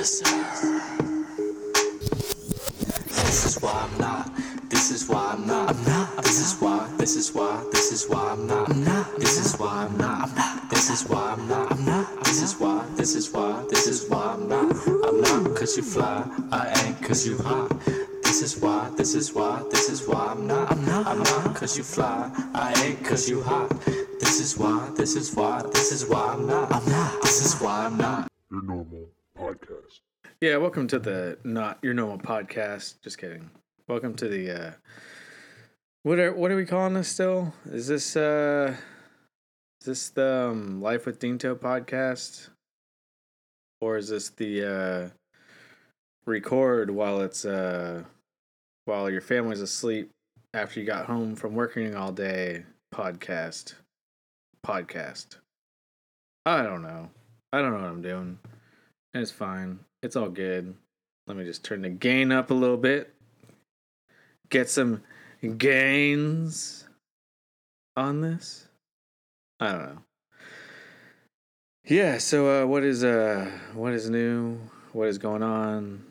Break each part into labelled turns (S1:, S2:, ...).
S1: Yes. This is why I'm not. This is why I'm not. I'm not. This is why. This is why. This is why I'm not. I'm not. This is why I'm not. I'm not. This is why I'm not. I'm not. This is why. This is why. This is why I'm not. I'm not. Cause you fly. I ain't cause you hot. This is why. This is why. This is why I'm not. I'm not. I'm not. Cause you fly. I ain't cause you hot. This is why. This is why. This is why I'm not. I'm not. This is why I'm not.
S2: Yeah, welcome to the not your normal podcast. Just kidding. Welcome to the uh what are what are we calling this still? Is this uh is this the um, Life with Dinto podcast? Or is this the uh record while it's uh while your family's asleep after you got home from working all day podcast? Podcast. I don't know. I don't know what I'm doing. It's fine. It's all good. Let me just turn the gain up a little bit. Get some gains on this. I don't know. Yeah, so uh what is uh what is new? What is going on?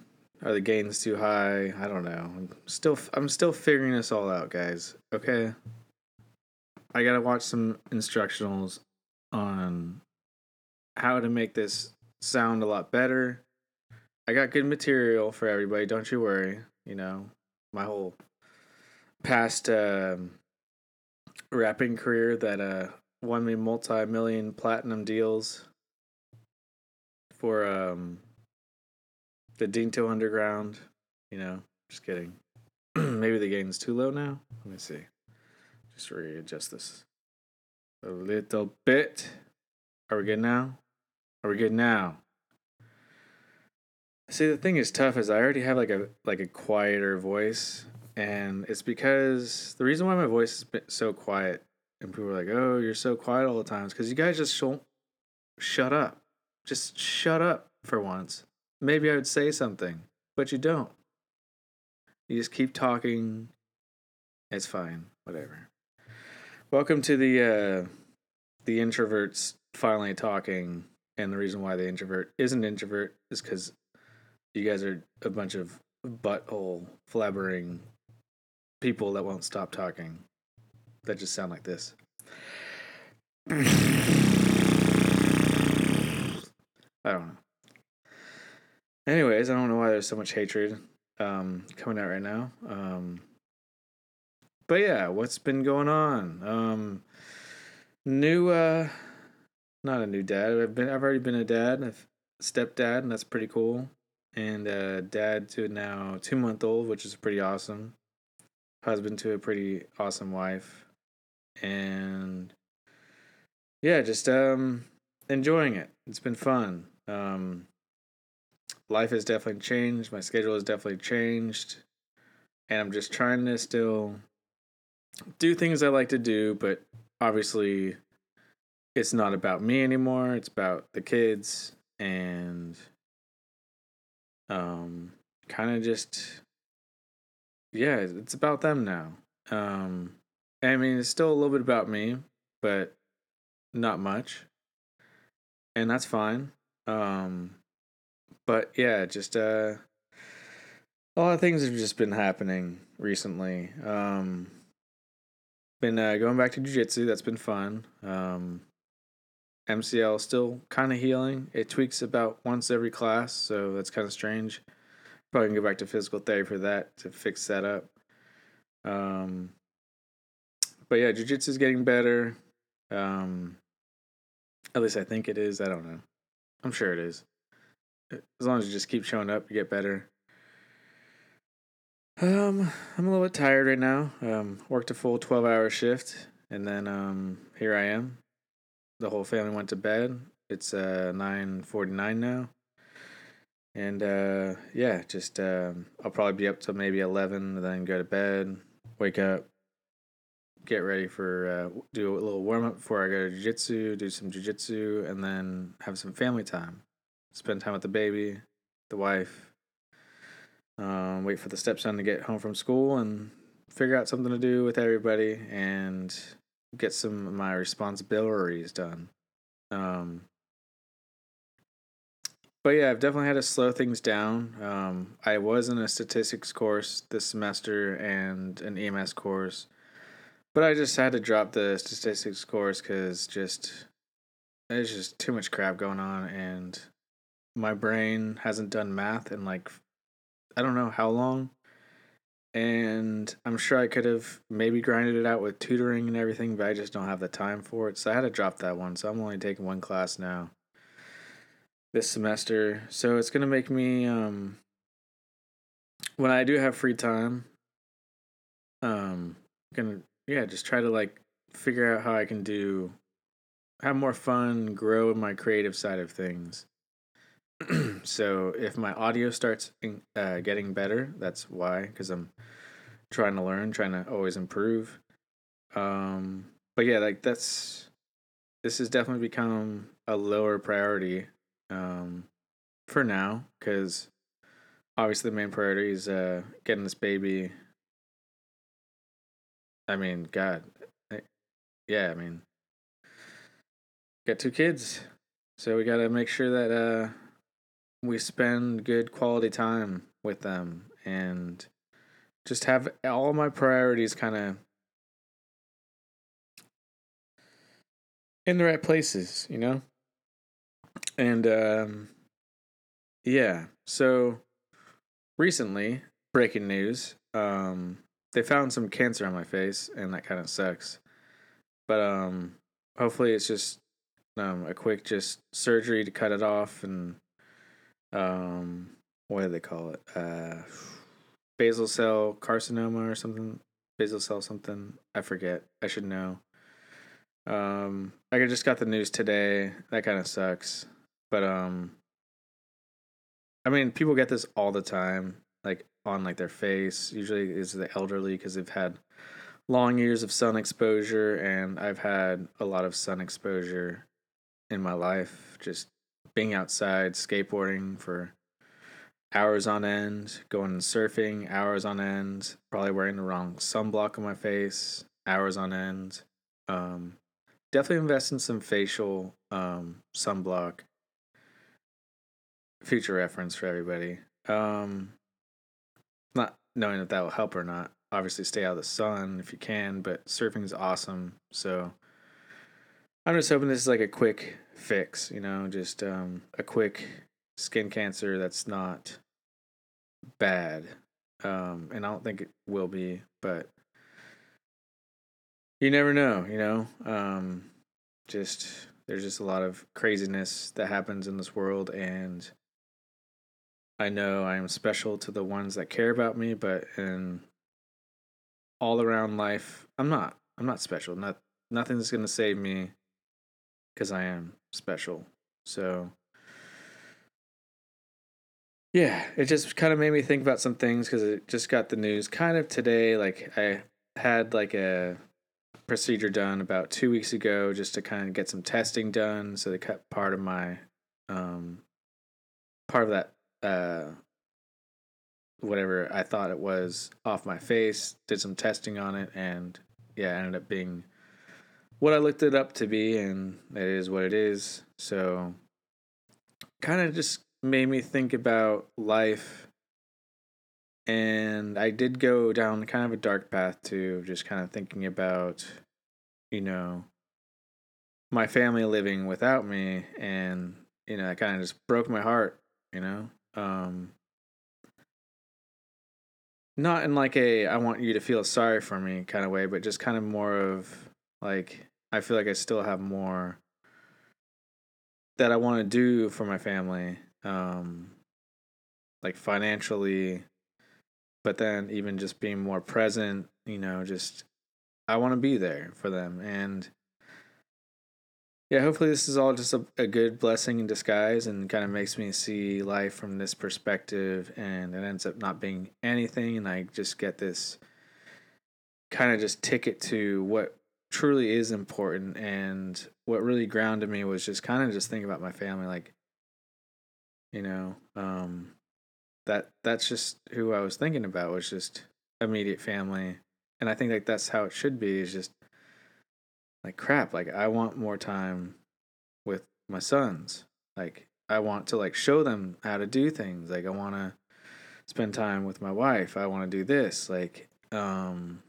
S2: Are the gains too high? I don't know. I'm still I'm still figuring this all out, guys. Okay? I got to watch some instructionals on how to make this sound a lot better. I got good material for everybody, don't you worry. You know, my whole past um, rapping career that uh, won me multi million platinum deals for um, the Dinto Underground. You know, just kidding. Maybe the gain's too low now. Let me see. Just readjust this a little bit. Are we good now? Are we good now? See, the thing is tough is I already have like a like a quieter voice, and it's because the reason why my voice been so quiet, and people are like, "Oh, you're so quiet all the time," is because you guys just don't shut up. Just shut up for once. Maybe I would say something, but you don't. You just keep talking. It's fine. Whatever. Welcome to the uh, the introverts finally talking, and the reason why the introvert is an introvert is because you guys are a bunch of butthole flabbering people that won't stop talking. That just sound like this. I don't know. Anyways, I don't know why there's so much hatred um, coming out right now. Um, but yeah, what's been going on? Um, new, uh, not a new dad. I've been, I've already been a dad, I've stepdad, and that's pretty cool. And dad to now two month old, which is pretty awesome. Husband to a pretty awesome wife, and yeah, just um enjoying it. It's been fun. Um, life has definitely changed. My schedule has definitely changed, and I'm just trying to still do things I like to do, but obviously it's not about me anymore. It's about the kids and um kind of just yeah, it's about them now. Um I mean, it's still a little bit about me, but not much. And that's fine. Um but yeah, just uh a lot of things have just been happening recently. Um been uh, going back to jiu-jitsu that's been fun um mcl still kind of healing. It tweaks about once every class so that's kind of strange. Probably can go back to physical therapy for that to fix that up. Um but yeah jiu-jitsu is getting better. Um at least i think it is. I don't know. I'm sure it is. As long as you just keep showing up you get better. Um, I'm a little bit tired right now. Um, worked a full 12 hour shift and then um here I am. The whole family went to bed. It's uh 9:49 now. And uh yeah, just um I'll probably be up till maybe 11 then go to bed, wake up, get ready for uh do a little warm up before I go to jiu-jitsu, do some jiu-jitsu and then have some family time. Spend time with the baby, the wife, um, wait for the stepson to get home from school and figure out something to do with everybody and get some of my responsibilities done. Um, but yeah, I've definitely had to slow things down. Um, I was in a statistics course this semester and an EMS course, but I just had to drop the statistics course because just there's just too much crap going on, and my brain hasn't done math in like I don't know how long. And I'm sure I could have maybe grinded it out with tutoring and everything, but I just don't have the time for it. So I had to drop that one. So I'm only taking one class now this semester. So it's gonna make me um when I do have free time, um gonna yeah, just try to like figure out how I can do have more fun, grow in my creative side of things. so if my audio starts uh, getting better, that's why, because I'm trying to learn, trying to always improve. Um, but yeah, like that's this has definitely become a lower priority um, for now, because obviously the main priority is uh, getting this baby. I mean, God, I, yeah, I mean, got two kids, so we got to make sure that uh, we spend good quality time with them and just have all my priorities kind of in the right places, you know? And um yeah, so recently, breaking news, um they found some cancer on my face and that kind of sucks. But um hopefully it's just um a quick just surgery to cut it off and um what do they call it? Uh basal cell carcinoma or something. Basal cell something. I forget. I should know. Um like I just got the news today. That kind of sucks. But um I mean, people get this all the time like on like their face. Usually is the elderly because they've had long years of sun exposure and I've had a lot of sun exposure in my life just being outside skateboarding for hours on end, going surfing hours on end, probably wearing the wrong sunblock on my face hours on end. Um, definitely invest in some facial um, sunblock. Future reference for everybody. Um, not knowing if that will help or not. Obviously, stay out of the sun if you can, but surfing is awesome. So I'm just hoping this is like a quick fix, you know, just um, a quick skin cancer that's not bad. Um, and I don't think it will be, but you never know, you know. Um, just there's just a lot of craziness that happens in this world, and I know I am special to the ones that care about me, but in all around life, I'm not. I'm not special. Not nothing's gonna save me because I am special. So yeah, it just kind of made me think about some things because it just got the news kind of today. Like I had like a procedure done about two weeks ago just to kind of get some testing done. So they cut part of my um part of that uh whatever I thought it was off my face, did some testing on it and yeah, ended up being what I looked it up to be, and it is what it is. So, kind of just made me think about life. And I did go down kind of a dark path too, just kind of thinking about, you know, my family living without me. And, you know, that kind of just broke my heart, you know? Um, not in like a I want you to feel sorry for me kind of way, but just kind of more of like I feel like I still have more that I want to do for my family, um, like financially, but then even just being more present, you know, just I want to be there for them. And yeah, hopefully this is all just a, a good blessing in disguise and kind of makes me see life from this perspective. And it ends up not being anything. And I just get this kind of just ticket to what truly is important and what really grounded me was just kind of just thinking about my family like you know um that that's just who I was thinking about was just immediate family and I think like that's how it should be is just like crap like I want more time with my sons like I want to like show them how to do things. Like I want to spend time with my wife. I want to do this. Like um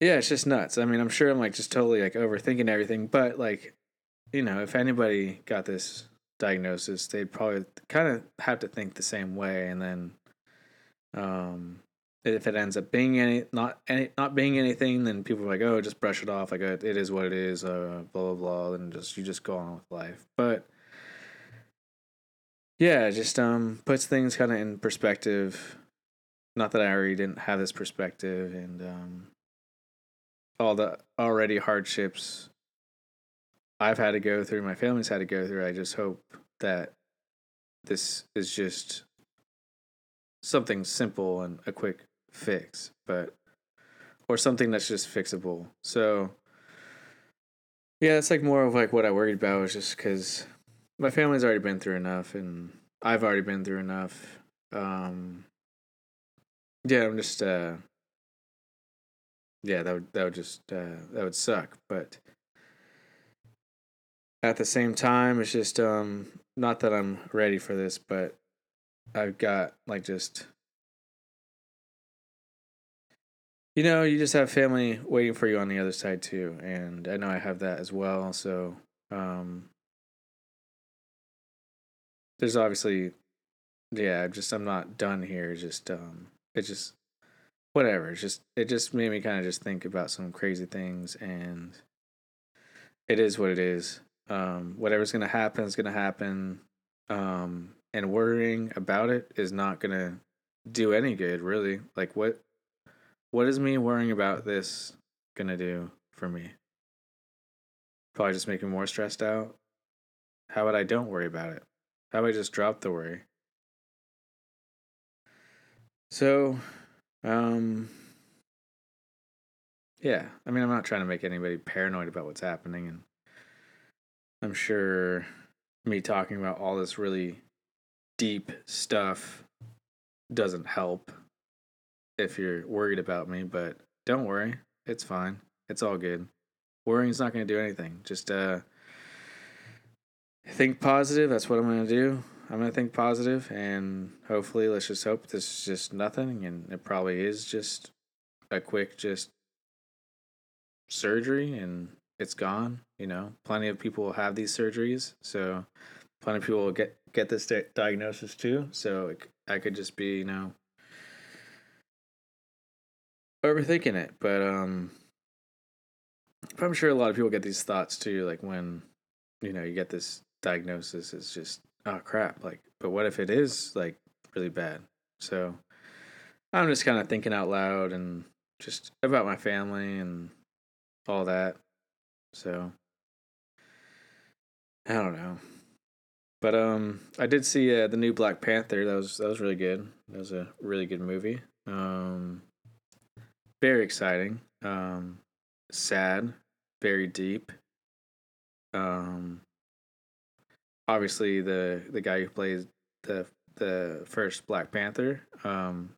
S2: Yeah, it's just nuts. I mean, I'm sure I'm like just totally like overthinking everything, but like you know, if anybody got this diagnosis, they'd probably kind of have to think the same way and then um if it ends up being any not any not being anything, then people are like, oh, just brush it off. Like it is what it is. Uh, blah blah blah, and just you just go on with life. But yeah, it just um puts things kind of in perspective. Not that I already didn't have this perspective, and um all the already hardships I've had to go through, my family's had to go through. I just hope that this is just something simple and a quick fix, but or something that's just fixable. So yeah, it's like more of like what I worried about was just because my family's already been through enough, and I've already been through enough. Um, yeah, I'm just uh, yeah, that would that would just uh, that would suck, but at the same time, it's just um, not that I'm ready for this, but I've got like just you know, you just have family waiting for you on the other side too, and I know I have that as well. So um, there's obviously, yeah, just I'm not done here. Just um, it just whatever. It's just it just made me kind of just think about some crazy things, and it is what it is. Um, whatever's gonna happen is gonna happen. Um, and worrying about it is not gonna do any good, really. Like what what is me worrying about this gonna do for me? Probably just make me more stressed out. How about I don't worry about it? How about I just drop the worry? So, um, yeah, I mean, I'm not trying to make anybody paranoid about what's happening, and I'm sure me talking about all this really deep stuff doesn't help if you're worried about me, but don't worry. It's fine. It's all good. Worrying's not going to do anything. Just uh think positive. That's what I'm going to do. I'm to think positive and hopefully let's just hope this is just nothing and it probably is just a quick just surgery and it's gone, you know. Plenty of people have these surgeries, so plenty of people will get get this di- diagnosis too. So I could just be, you know, overthinking it, but um, I'm sure a lot of people get these thoughts too. Like when, you know, you get this diagnosis, it's just oh crap. Like, but what if it is like really bad? So I'm just kind of thinking out loud and just about my family and all that. So I don't know. But um, I did see uh, the new Black Panther. That was that was really good. That was a really good movie. Um, very exciting. Um, sad, very deep. Um, obviously the the guy who plays the the first Black Panther um,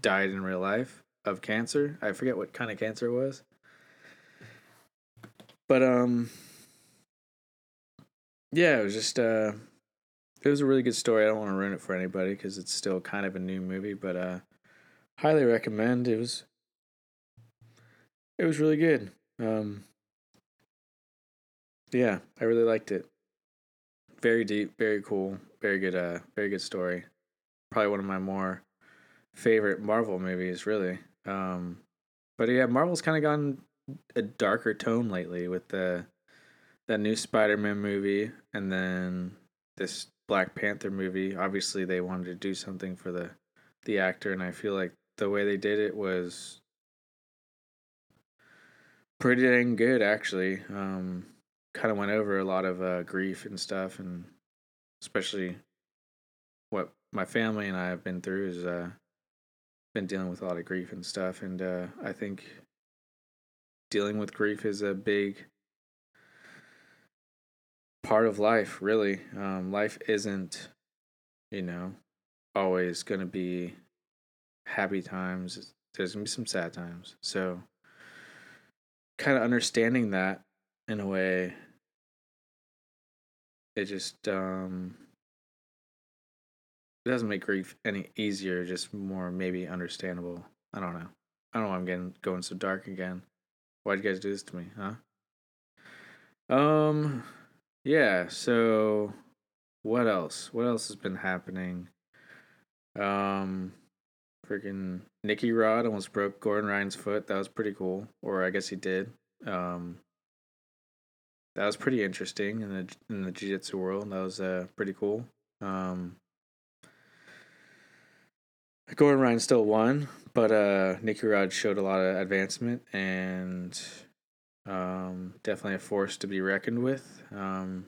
S2: died in real life of cancer. I forget what kind of cancer it was. But um yeah, it was just uh it was a really good story. I don't want to ruin it for anybody cuz it's still kind of a new movie, but uh highly recommend. It was it was really good. Um, yeah, I really liked it. Very deep, very cool, very good. Uh, very good story. Probably one of my more favorite Marvel movies, really. Um, but yeah, Marvel's kind of gone a darker tone lately with the that new Spider-Man movie, and then this Black Panther movie. Obviously, they wanted to do something for the the actor, and I feel like the way they did it was pretty dang good actually. Um, kind of went over a lot of uh, grief and stuff, and especially what my family and I have been through is uh, been dealing with a lot of grief and stuff, and uh, I think dealing with grief is a big part of life. Really, um, life isn't, you know, always gonna be happy times. There's gonna be some sad times. So kind of understanding that in a way it just um it doesn't make grief any easier, just more maybe understandable. I don't know. I don't know why I'm getting going so dark again. Why'd you guys do this to me, huh? Um yeah, so what else? What else has been happening? Um freaking Nicky Rod almost broke Gordon Ryan's foot. That was pretty cool. Or I guess he did. Um that was pretty interesting in the in the jiu-jitsu world. That was uh pretty cool. Um Gordon Ryan still won, but uh Nicky Rod showed a lot of advancement and um definitely a force to be reckoned with. Um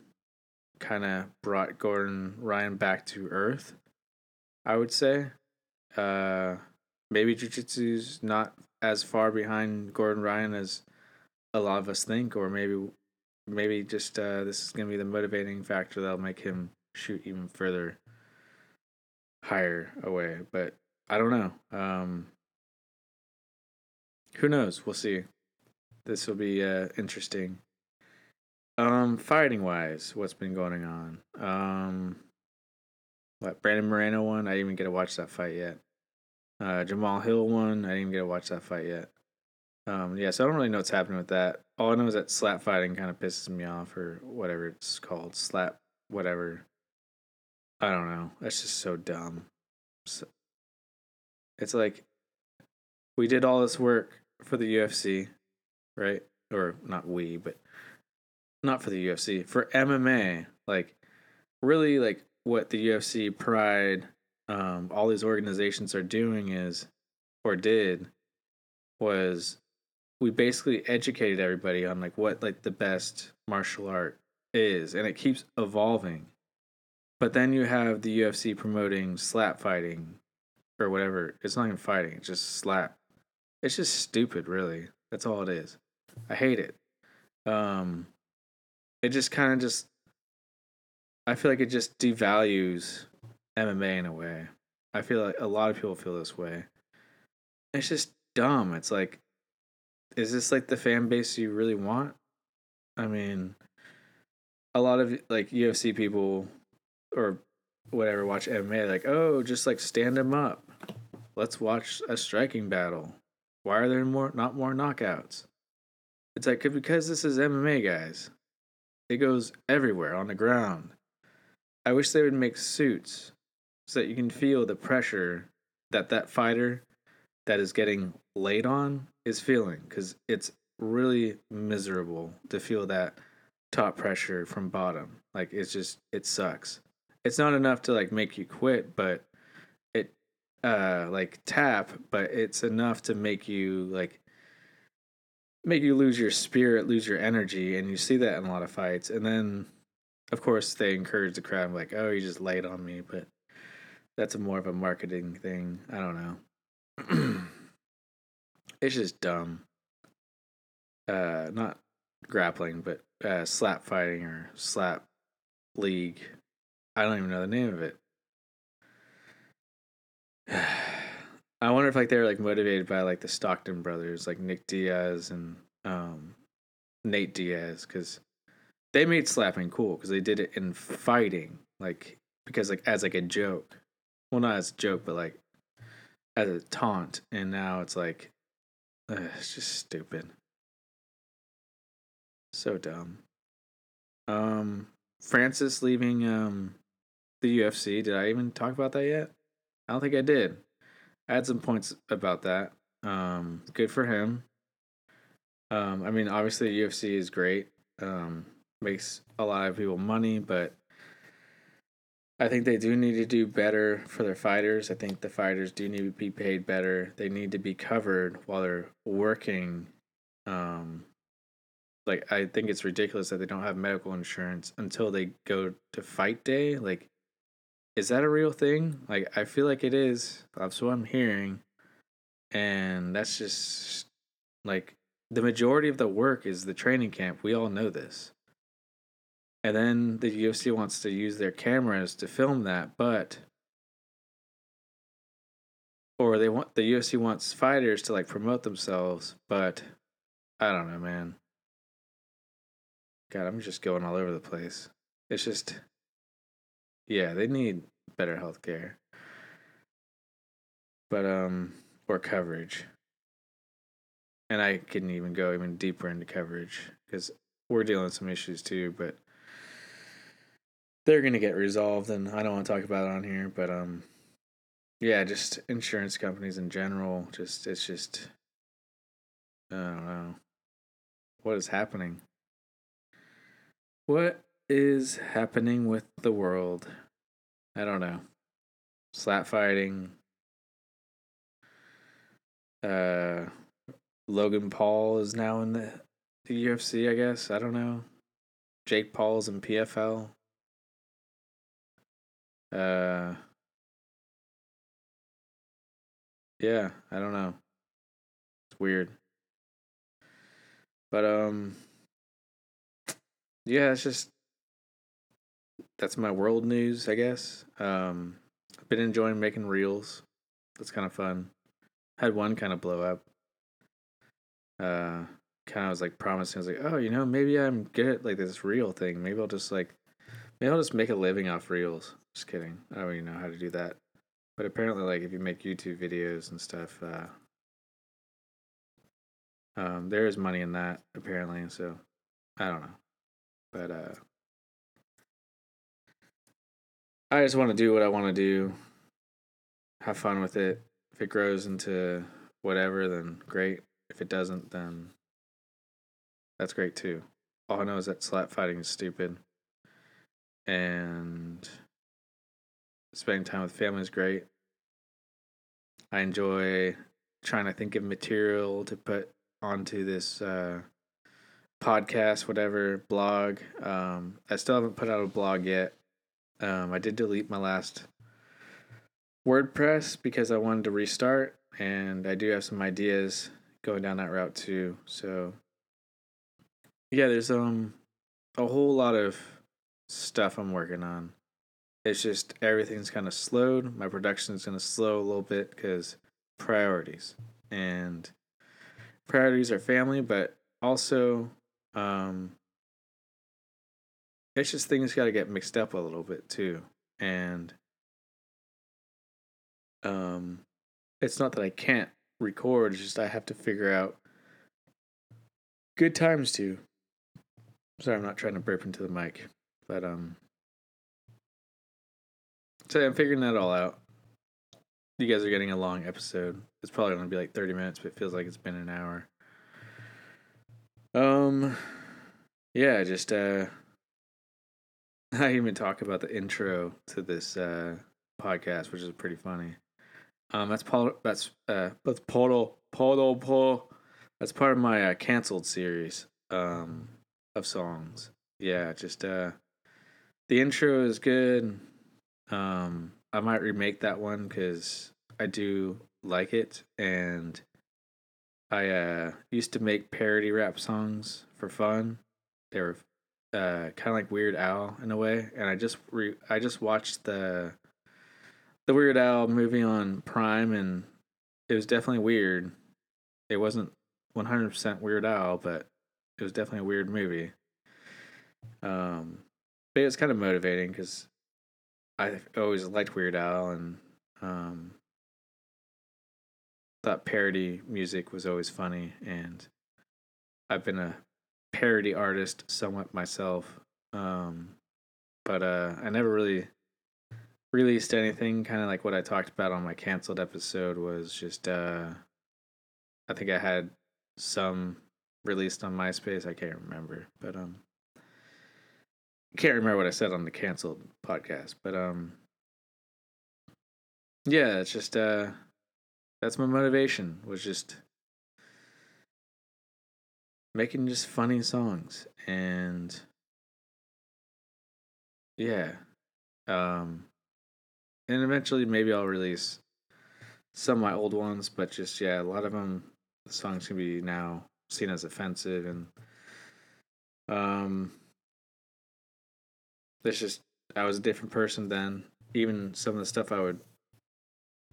S2: kind of brought Gordon Ryan back to earth, I would say. Uh maybe jiu-jitsu's not as far behind Gordon Ryan as a lot of us think or maybe maybe just uh, this is going to be the motivating factor that'll make him shoot even further higher away. But I don't know. Um, who knows? We'll see. This will be uh, interesting. Um, fighting wise, what's been going on? Um, what Brandon Moreno won? I didn't even get to watch that fight yet. Uh, Jamahal Hill won. I didn't even get to watch that fight yet. Um, yeah, so I don't really know what's happening with that. All I know is that slap fighting kind of pisses me off, or whatever it's called, slap whatever. I don't know. That's just so dumb. So, it's like we did all this work for the UFC, right? Or not we, but not for the UFC, for MMA. Like really, like what the UFC Pride, um, all these organizations are doing is, or did, was we basically educated everybody on like what like the best martial art is and it keeps evolving. But then you have the UFC promoting slap fighting or whatever. It's not even fighting it's just slap. It's just stupid really. That's all it is. I hate it. Um it just kind of just i feel like it just devalues mma in a way. I feel like a lot of people feel this way. It's just dumb. It's like is this like the fan base you really want? I mean, a lot of like UFC people or whatever watch MMA like, oh, just like stand them up. Let's watch a striking battle. Why are there more not more knockouts? It's like because this is MMA, guys. It goes everywhere on the ground. I wish they would make suits so that you can feel the pressure that that fighter that is getting laid on is feeling because it's really miserable to feel that top pressure from bottom. Like it's just it sucks. It's not enough to like make you quit, but it uh like tap, but it's enough to make you like make you lose your spirit, lose your energy, and you see that in a lot of fights. And then of course they encourage the crowd like, "Oh, you just laid on me," but that's more of a marketing thing. I don't know. it's just dumb. Uh, not grappling, but uh, slap fighting or slap league. I don't even know the name of it. I wonder if like they're like motivated by like the Stockton brothers, like Nick Diaz and um, Nate Diaz, because they made slapping cool because they did it in fighting, like because like as like a joke. Well, not as a joke, but like as a taunt, and now it's like, it's just stupid. So dumb. Um, Francis leaving um the UFC. Did I even talk about that yet? I don't think I did. I had some points about that. Um, good for him. Um, I mean, obviously, UFC is great. Um, makes a lot of people money, but I think they do need to do better for their fighters. I think the fighters do need to be paid better. They need to be covered while they're working. Um, like I think it's ridiculous that they don't have medical insurance until they go to fight day. Like, is that a real thing? Like, I feel like it is. That's what I'm hearing, and that's just like the majority of the work is the training camp. We all know this and then the UFC wants to use their cameras to film that, but or they want the UFC wants fighters to like promote themselves, but I don't know, man. God, I'm just going all over the place. It's just, yeah, they need better health care. But, um, or coverage. And I can even go even deeper into coverage because we're dealing with some issues too, but they're to get resolved. And I don't want to talk about it on here, but, um, yeah, just insurance companies in general. Just, it's just, I don't know. What is happening? What is happening with the world? I don't know. Slap fighting. Uh, Logan Paul is now in the, the UFC, I guess. I don't know. Jake Paul's in PFL. Uh, yeah, I don't know. It's weird. But um yeah, it's just that's my world news, I guess. Um I've been enjoying making reels. That's kind of fun. Had one kind of blow up. Uh kind of was like promising. I was like, "Oh, you know, maybe I'm good at like this reel thing. Maybe I'll just like maybe I'll just make a living off reels." Just kidding. I don't even know how to do that. But apparently like if you make YouTube videos and stuff, uh um, there is money in that apparently, so I don't know, but uh, I just want to do what I want to do, have fun with it. If it grows into whatever, then great. If it doesn't, then that's great too. All I know is that slap fighting is stupid, and spending time with family is great. I enjoy trying to think of material to put onto this uh, podcast, whatever blog. Um, I still haven't put out a blog yet. Um, I did delete my last WordPress because I wanted to restart, and I do have some ideas going down that route too. So yeah, there's um a whole lot of stuff I'm working on. It's just everything's kind of slowed. My production's gonna slow a little bit because priorities and priorities are family, but also um, it's just things got to get mixed up a little bit too, and um, it's not that I can't record; it's just I have to figure out good times to. Sorry, I'm not trying to burp into the mic, but um, so I'm figuring that all out. You guys are getting a long episode. It's probably going to be like 30 minutes, but it feels like it's been an hour. Um, yeah, just, uh, I even talk about the intro to this, uh, podcast, which is pretty funny. Um, that's Paul, that's, uh, that's Paul, Paul, Paul, that's part of my, uh, canceled series, um, of songs. Yeah, just, uh, the intro is good. Um, I might remake that one because I do like it, and I uh, used to make parody rap songs for fun. They were uh, kind of like Weird Al in a way, and I just re- I just watched the the Weird Al movie on Prime, and it was definitely weird. It wasn't one hundred percent Weird Al, but it was definitely a weird movie. Um, but it was kind of motivating because I always liked Weird Al and um, thought parody music was always funny, and I've been a parody artist somewhat myself. Um, but uh, I never really released anything. Kind of like what I talked about on my canceled episode was just uh, I think I had some released on MySpace. I can't remember, but um, can't remember what I said on the canceled podcast, but um, yeah, it's just uh, that's my motivation was just making just funny songs and yeah, um, and eventually maybe I'll release some of my old ones, but just yeah, a lot of them the songs can be now seen as offensive and um it's just I was a different person then. Even some of the stuff I would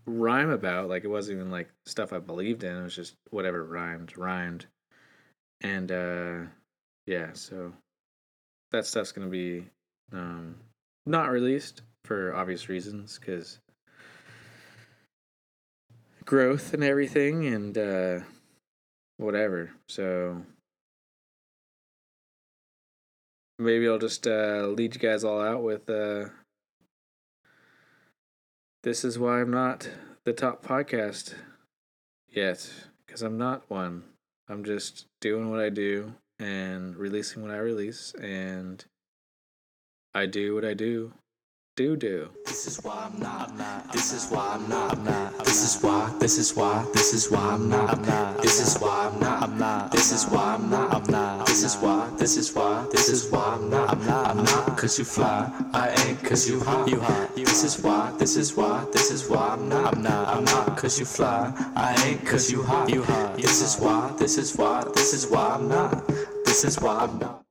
S2: rhyme about, like it wasn't even like stuff I believed in. It was just whatever rhymed, rhymed, and uh, yeah. So that stuff's gonna be Um, not released for obvious reasons because growth and everything and uh, whatever. So maybe I'll just uh, lead you guys all out with uh, this is why I'm not the top podcast yet because I'm not one. I'm just doing what I do and releasing what I release, and I do what I do. Do do.
S1: This is why I'm not. I'm not. This is why I'm not. I'm not. This is why. This is why. This is why I'm not. I'm not. This is why I'm not. I'm not. This is why I'm not. I'm not. This is why. This is why. This is why I'm not. I'm not. I'm not. Cause you fly. I ain't. Cause you hot. You hot. This is why. This is why. This is why I'm not. I'm not. I'm not. Cause you fly. I ain't. Cause you hot. You hot. This is why. This is why. This is why I'm not. This is why I'm not.